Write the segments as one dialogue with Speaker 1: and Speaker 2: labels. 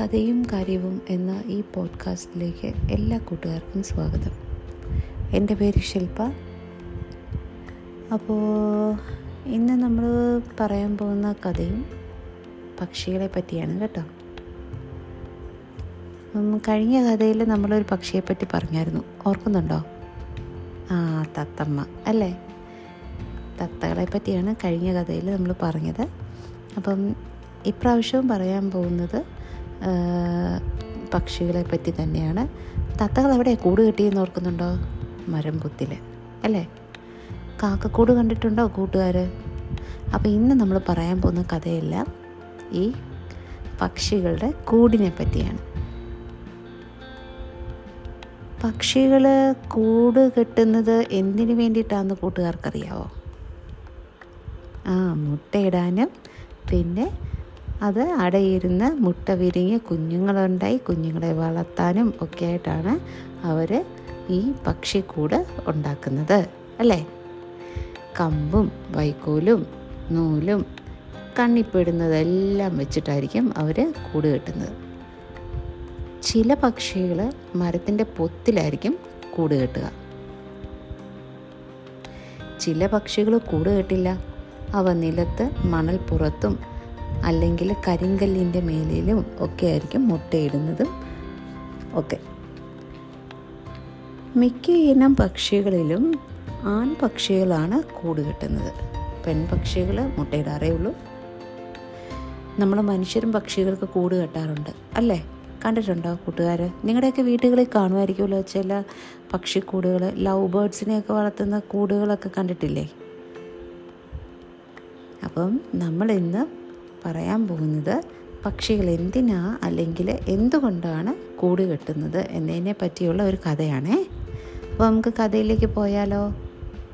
Speaker 1: കഥയും കാര്യവും എന്ന ഈ പോഡ്കാസ്റ്റിലേക്ക് എല്ലാ കൂട്ടുകാർക്കും സ്വാഗതം. എന്റെ പേര് ശില്പ അപ്പോൾ ഇന്ന് നമ്മൾ പറയാൻ പോകുന്ന കഥയും പക്ഷികളെ പറ്റിയാണ് കേട്ടോ. കഴിഞ്ഞ കഥയിൽ നമ്മളൊരു പക്ഷിയെപ്പറ്റി പറഞ്ഞായിരുന്നു. ഓർക്കുന്നുണ്ടോ? ആ തത്തമ്മ അല്ലേ? തത്തകളെ പറ്റിയാണ് കഴിഞ്ഞ കഥയിൽ നമ്മൾ പറഞ്ഞത്. അപ്പം ഇപ്രാവശ്യവും പറയാൻ പോകുന്നത് പക്ഷികളെ പറ്റി തന്നെയാണ്. തത്തകൾ എവിടെ കൂട് കെട്ടിയെന്ന് ഓർക്കുന്നുണ്ടോ? മരം കുത്തിൽ അല്ലേ? കാക്കക്കൂട് കണ്ടിട്ടുണ്ടോ കൂട്ടുകാർ അപ്പോൾ ഇന്ന് നമ്മൾ പറയാൻ പോകുന്ന കഥയെല്ലാം ഈ പക്ഷികളുടെ കൂടിനെ പറ്റിയാണ്. പക്ഷികൾ കൂട് കെട്ടുന്നത് എന്തിനു വേണ്ടിയിട്ടാണെന്ന് കൂട്ടുകാർക്കറിയാവോ? ആ മുട്ടയിടാനും പിന്നെ അത് അടയിരുന്ന് മുട്ട വിരിഞ്ഞ് കുഞ്ഞുങ്ങളുണ്ടായി കുഞ്ഞുങ്ങളെ വളർത്താനും ഒക്കെ ആയിട്ടാണ് അവർ ഈ പക്ഷിക്കൂട് ഉണ്ടാക്കുന്നത് അല്ലേ? കമ്പും വൈക്കോലും നൂലും കണ്ണിപ്പെടുന്നതെല്ലാം വെച്ചിട്ടായിരിക്കും അവർ കൂട് കെട്ടുന്നത്. ചില പക്ഷികൾ മരത്തിന്റെ പൊത്തിലായിരിക്കും കൂട് കെട്ടുക. ചില പക്ഷികൾ കൂട് കെട്ടില്ല. അവ നിലത്ത് മണൽപ്പുറത്തും അല്ലെങ്കിൽ കരിങ്കല്ലിന്റെ മേലിലും ഒക്കെ ആയിരിക്കും മുട്ടയിടുന്നതും ഒക്കെ. മിക്ക ഇനം പക്ഷികളിലും ആൺ പക്ഷികളാണ് കൂട് കെട്ടുന്നത്. പെൺപക്ഷികൾ മുട്ടയിടാറേ ഉള്ളൂ. നമ്മൾ മനുഷ്യരും പക്ഷികൾക്ക് കൂട് കെട്ടാറുണ്ട്. അല്ലേ? കണ്ടിട്ടുണ്ടോ കൂട്ടുകാർ നിങ്ങളുടെയൊക്കെ വീടുകളിൽ കാണുമായിരിക്കുമല്ലോ ചില പക്ഷിക്കൂടുകൾ. ലവ് ബേർഡ്സിനെയൊക്കെ വളർത്തുന്ന കൂടുകളൊക്കെ കണ്ടിട്ടില്ലേ? അപ്പം നമ്മൾ ഇന്ന് പറയാൻ പോകുന്നത് പക്ഷികൾ എന്തിനാ അല്ലെങ്കിൽ എന്തുകൊണ്ടാണ് കൂട് കെട്ടുന്നത് എന്നതിനെ പറ്റിയുള്ള ഒരു കഥയാണേ. അപ്പോൾ നമുക്ക് കഥയിലേക്ക് പോയാലോ?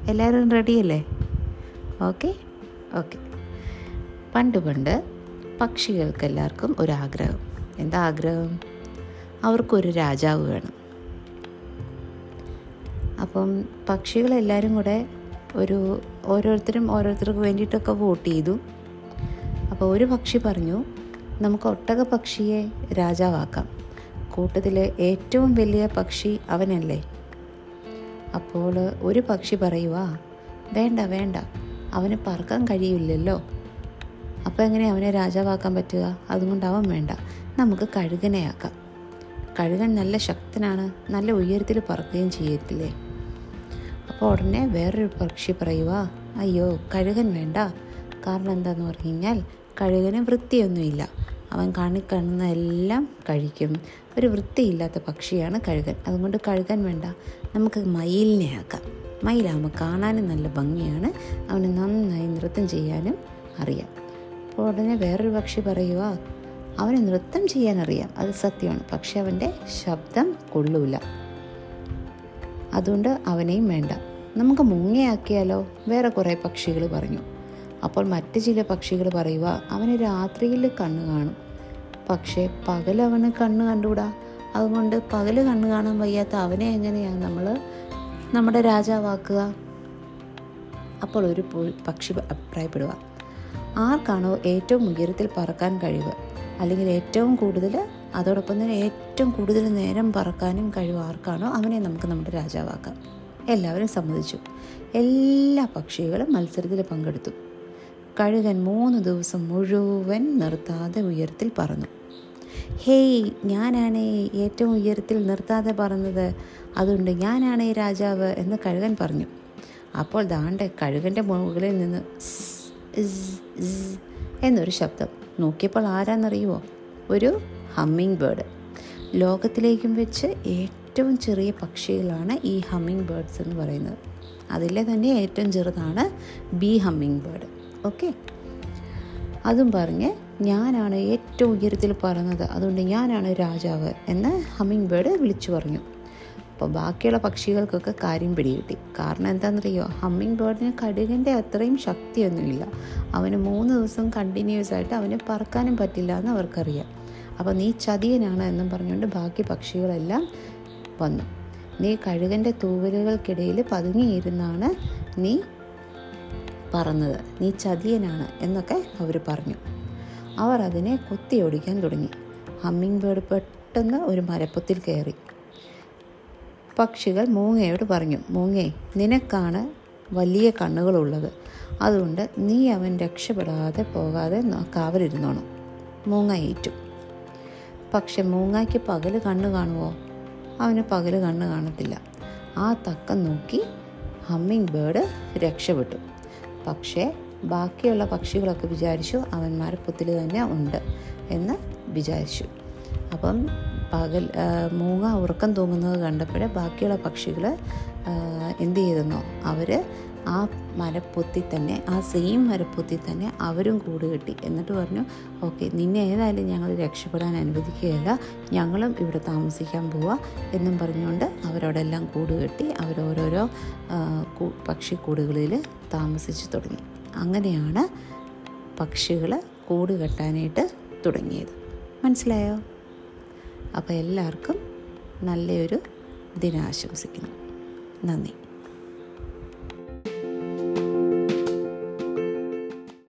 Speaker 1: എല്ലാവരും റെഡിയല്ലേ ഓക്കെ ഓക്കെ പണ്ട് പണ്ട് പക്ഷികൾക്ക് എല്ലാവർക്കും ഒരാഗ്രഹം. എന്താ ആഗ്രഹം? അവർക്കൊരു രാജാവ് വേണം. അപ്പം പക്ഷികളെല്ലാവരും കൂടെ ഒരു ഓരോരുത്തരും ഓരോരുത്തർക്ക് വേണ്ടിയിട്ടൊക്കെ വോട്ട് ചെയ്തു. അപ്പോൾ ഒരു പക്ഷി പറഞ്ഞു നമുക്ക് ഒട്ടക പക്ഷിയെ രാജാവാക്കാം. കൂട്ടത്തിലെ ഏറ്റവും വലിയ പക്ഷി അവനല്ലേ? അപ്പോൾ ഒരു പക്ഷി പറയുക വേണ്ട വേണ്ട അവന് പറക്കാൻ കഴിയില്ലല്ലോ. അപ്പോൾ എങ്ങനെ അവനെ രാജാവാക്കാൻ പറ്റുക? അതുകൊണ്ട് വേണ്ട. നമുക്ക് കഴുകനെ ആക്കാം. കഴുകൻ നല്ല ശക്തനാണ് നല്ല ഉയരത്തിൽ പറക്കുകയും ചെയ്യത്തില്ലേ? അപ്പോൾ ഉടനെ വേറൊരു പക്ഷി പറയുക അയ്യോ കഴുകൻ വേണ്ട. കാരണം എന്താണെന്ന് പറഞ്ഞു കഴിഞ്ഞാൽ കഴുകന് വൃത്തിയൊന്നുമില്ല. അവൻ കാണിക്കാണുന്ന എല്ലാം കഴിക്കും. ഒരു വൃത്തിയില്ലാത്ത പക്ഷിയാണ് കഴുകൻ. അതുകൊണ്ട് കഴുകൻ വേണ്ട. നമുക്ക് മയിലിനെ ആക്കാം. മയിലാകുമ്പോൾ കാണാനും നല്ല ഭംഗിയാണ്. അവന് നന്നായി നൃത്തം ചെയ്യാനും അറിയാം. അപ്പോൾ ഉടനെ വേറൊരു പക്ഷി പറയുക അവന് നൃത്തം ചെയ്യാൻ അറിയാം. അത് സത്യമാണ്. പക്ഷെ അവന്റെ ശബ്ദം കൊള്ളൂല. അതുകൊണ്ട് അവനെയും വേണ്ട. നമുക്ക് മുങ്ങയാക്കിയാലോ? വേറെ കുറേ പക്ഷികൾ പറഞ്ഞു. അപ്പോൾ മറ്റു ചില പക്ഷികൾ പറയുക അവന് രാത്രിയിൽ കണ്ണ് കാണും. പക്ഷേ പകൽ കണ്ണ് കണ്ടുകൂടാ? അതുകൊണ്ട് പകൽ കണ്ണ് കാണാൻ വയ്യാത്ത അവനെ എങ്ങനെയാണ് നമ്മൾ നമ്മുടെ രാജാവാക്കുക? അപ്പോൾ ഒരു പക്ഷി അഭിപ്രായപ്പെടുക ആർക്കാണോ ഏറ്റവും ഉയരത്തിൽ പറക്കാൻ കഴിവ്? അല്ലെങ്കിൽ ഏറ്റവും കൂടുതൽ അതോടൊപ്പം തന്നെ ഏറ്റവും കൂടുതൽ നേരം പറക്കാനും കഴിവ് ആർക്കാണോ അവനെ നമുക്ക് നമ്മുടെ രാജാവാക്കാം. എല്ലാവരും സമ്മതിച്ചു. എല്ലാ പക്ഷികളും മത്സരത്തിൽ പങ്കെടുത്തു. കഴുകൻ മൂന്ന് ദിവസം മുഴുവൻ നിർത്താതെ ഉയരത്തിൽ പറന്നു. ഹേയ് ഞാനാണ് ഏറ്റവും ഉയരത്തിൽ നിർത്താതെ പറഞ്ഞത് അതുകൊണ്ട് ഞാനാണ് രാജാവ് എന്ന് കഴുകൻ പറഞ്ഞു. അപ്പോൾ ദാണ്ടെ കഴുകന്റെ മുകളിൽ നിന്ന് എന്നൊരു ശബ്ദം. നോക്കിയപ്പോൾ ആരാന്നറിയുമോ ഒരു ഹമ്മിങ് ബേർഡ്. ലോകത്തിലേക്കും വെച്ച് ഏറ്റവും ചെറിയ പക്ഷികളാണ് ഈ ഹമ്മിങ് ബേർഡ്സ് എന്ന് പറയുന്നത്. അതിലെ തന്നെ ഏറ്റവും ചെറുതാണ് ബി ഹമ്മിങ് ബേർഡ്. ഓക്കെ? അതും പറഞ്ഞ് ഞാനാണ് ഏറ്റവും ഉയരത്തിൽ പറന്നത്. അതുകൊണ്ട് ഞാനാണ് രാജാവ് എന്ന് ഹമ്മിങ് ബേർഡ് വിളിച്ചു പറഞ്ഞു. അപ്പോൾ ബാക്കിയുള്ള പക്ഷികൾക്കൊക്കെ കാര്യം പിടികിട്ടി. കാരണം എന്താണെന്നറിയോ? ഹമ്മിങ് ബേർഡിന് കടുകിന്റെ അത്രയും ശക്തിയൊന്നുമില്ല. അവന് മൂന്ന് ദിവസം കണ്ടിന്യൂസ് ആയിട്ട് അവന് പറക്കാനും പറ്റില്ല എന്ന് അവർക്കറിയാം. അപ്പോൾ നീ ചതിയനാണ് എന്നും പറഞ്ഞുകൊണ്ട് ബാക്കി പക്ഷികളെല്ലാം വന്നു. നീ കഴുകന്റെ തൂവലുകൾക്കിടയിൽ പതുങ്ങിയിരുന്നാണ് നീ പറന്നത് നീ ചതിയനാണ് എന്നൊക്കെ അവർ പറഞ്ഞു. അവർ അതിനെ കൊത്തിയൊടിക്കാൻ തുടങ്ങി. ഹമ്മിങ് ബേർഡ് പെട്ടെന്ന് ഒരു മരപ്പൊത്തിൽ കയറി. പക്ഷികൾ മൂങ്ങയോട് പറഞ്ഞു മൂങ്ങേ നിനക്കാണ് വലിയ കണ്ണുകളുള്ളത്. അതുകൊണ്ട് നീ അവൻ രക്ഷപ്പെടാതെ പോകാതെ കാവലിരുന്നോണം. മൂങ്ങ ഏറ്റു. പക്ഷെ മൂങ്ങയ്ക്ക് പകൽ കണ്ണ് കാണുമോ അവന് പകൽ കണ്ണ് കാണത്തില്ല. ആ തക്കം നോക്കി ഹമ്മിങ് ബേർഡ് രക്ഷപ്പെട്ടു. പക്ഷേ ബാക്കിയുള്ള പക്ഷികളൊക്കെ വിചാരിച്ചു അവന്മാർ പുത്തിൽ തന്നെ ഉണ്ട് എന്ന് വിചാരിച്ചു. അപ്പം പകൽ മൂങ്ങ ഉറക്കം തൂങ്ങുന്നത് കണ്ടപ്പോൾ ബാക്കിയുള്ള പക്ഷികൾ എന്ത് ചെയ്തെന്നോ അവർ ആ മരപ്പൊത്തി തന്നെ ആ സെയിം മരപ്പൊത്തി തന്നെ അവരും കൂട് കെട്ടി. എന്നിട്ട് പറഞ്ഞു ഓക്കെ നിന്നെ ഏതായാലും ഞങ്ങൾ രക്ഷപ്പെടാൻ അനുവദിക്കുകയില്ല. ഞങ്ങളും ഇവിടെ താമസിക്കാൻ പോവാ. എന്നും പറഞ്ഞുകൊണ്ട് അവരോടെല്ലാം കൂട് കെട്ടി അവരോരോരോ പക്ഷിക്കൂടുകളിൽ താമസിച്ചു തുടങ്ങി. അങ്ങനെയാണ് പക്ഷികൾ കൂട് കെട്ടാനായിട്ട് തുടങ്ങിയത്. മനസ്സിലായോ? അപ്പോൾ എല്ലാവർക്കും നല്ലൊരു ദിനാശംസിക്കുന്നു. നന്ദി.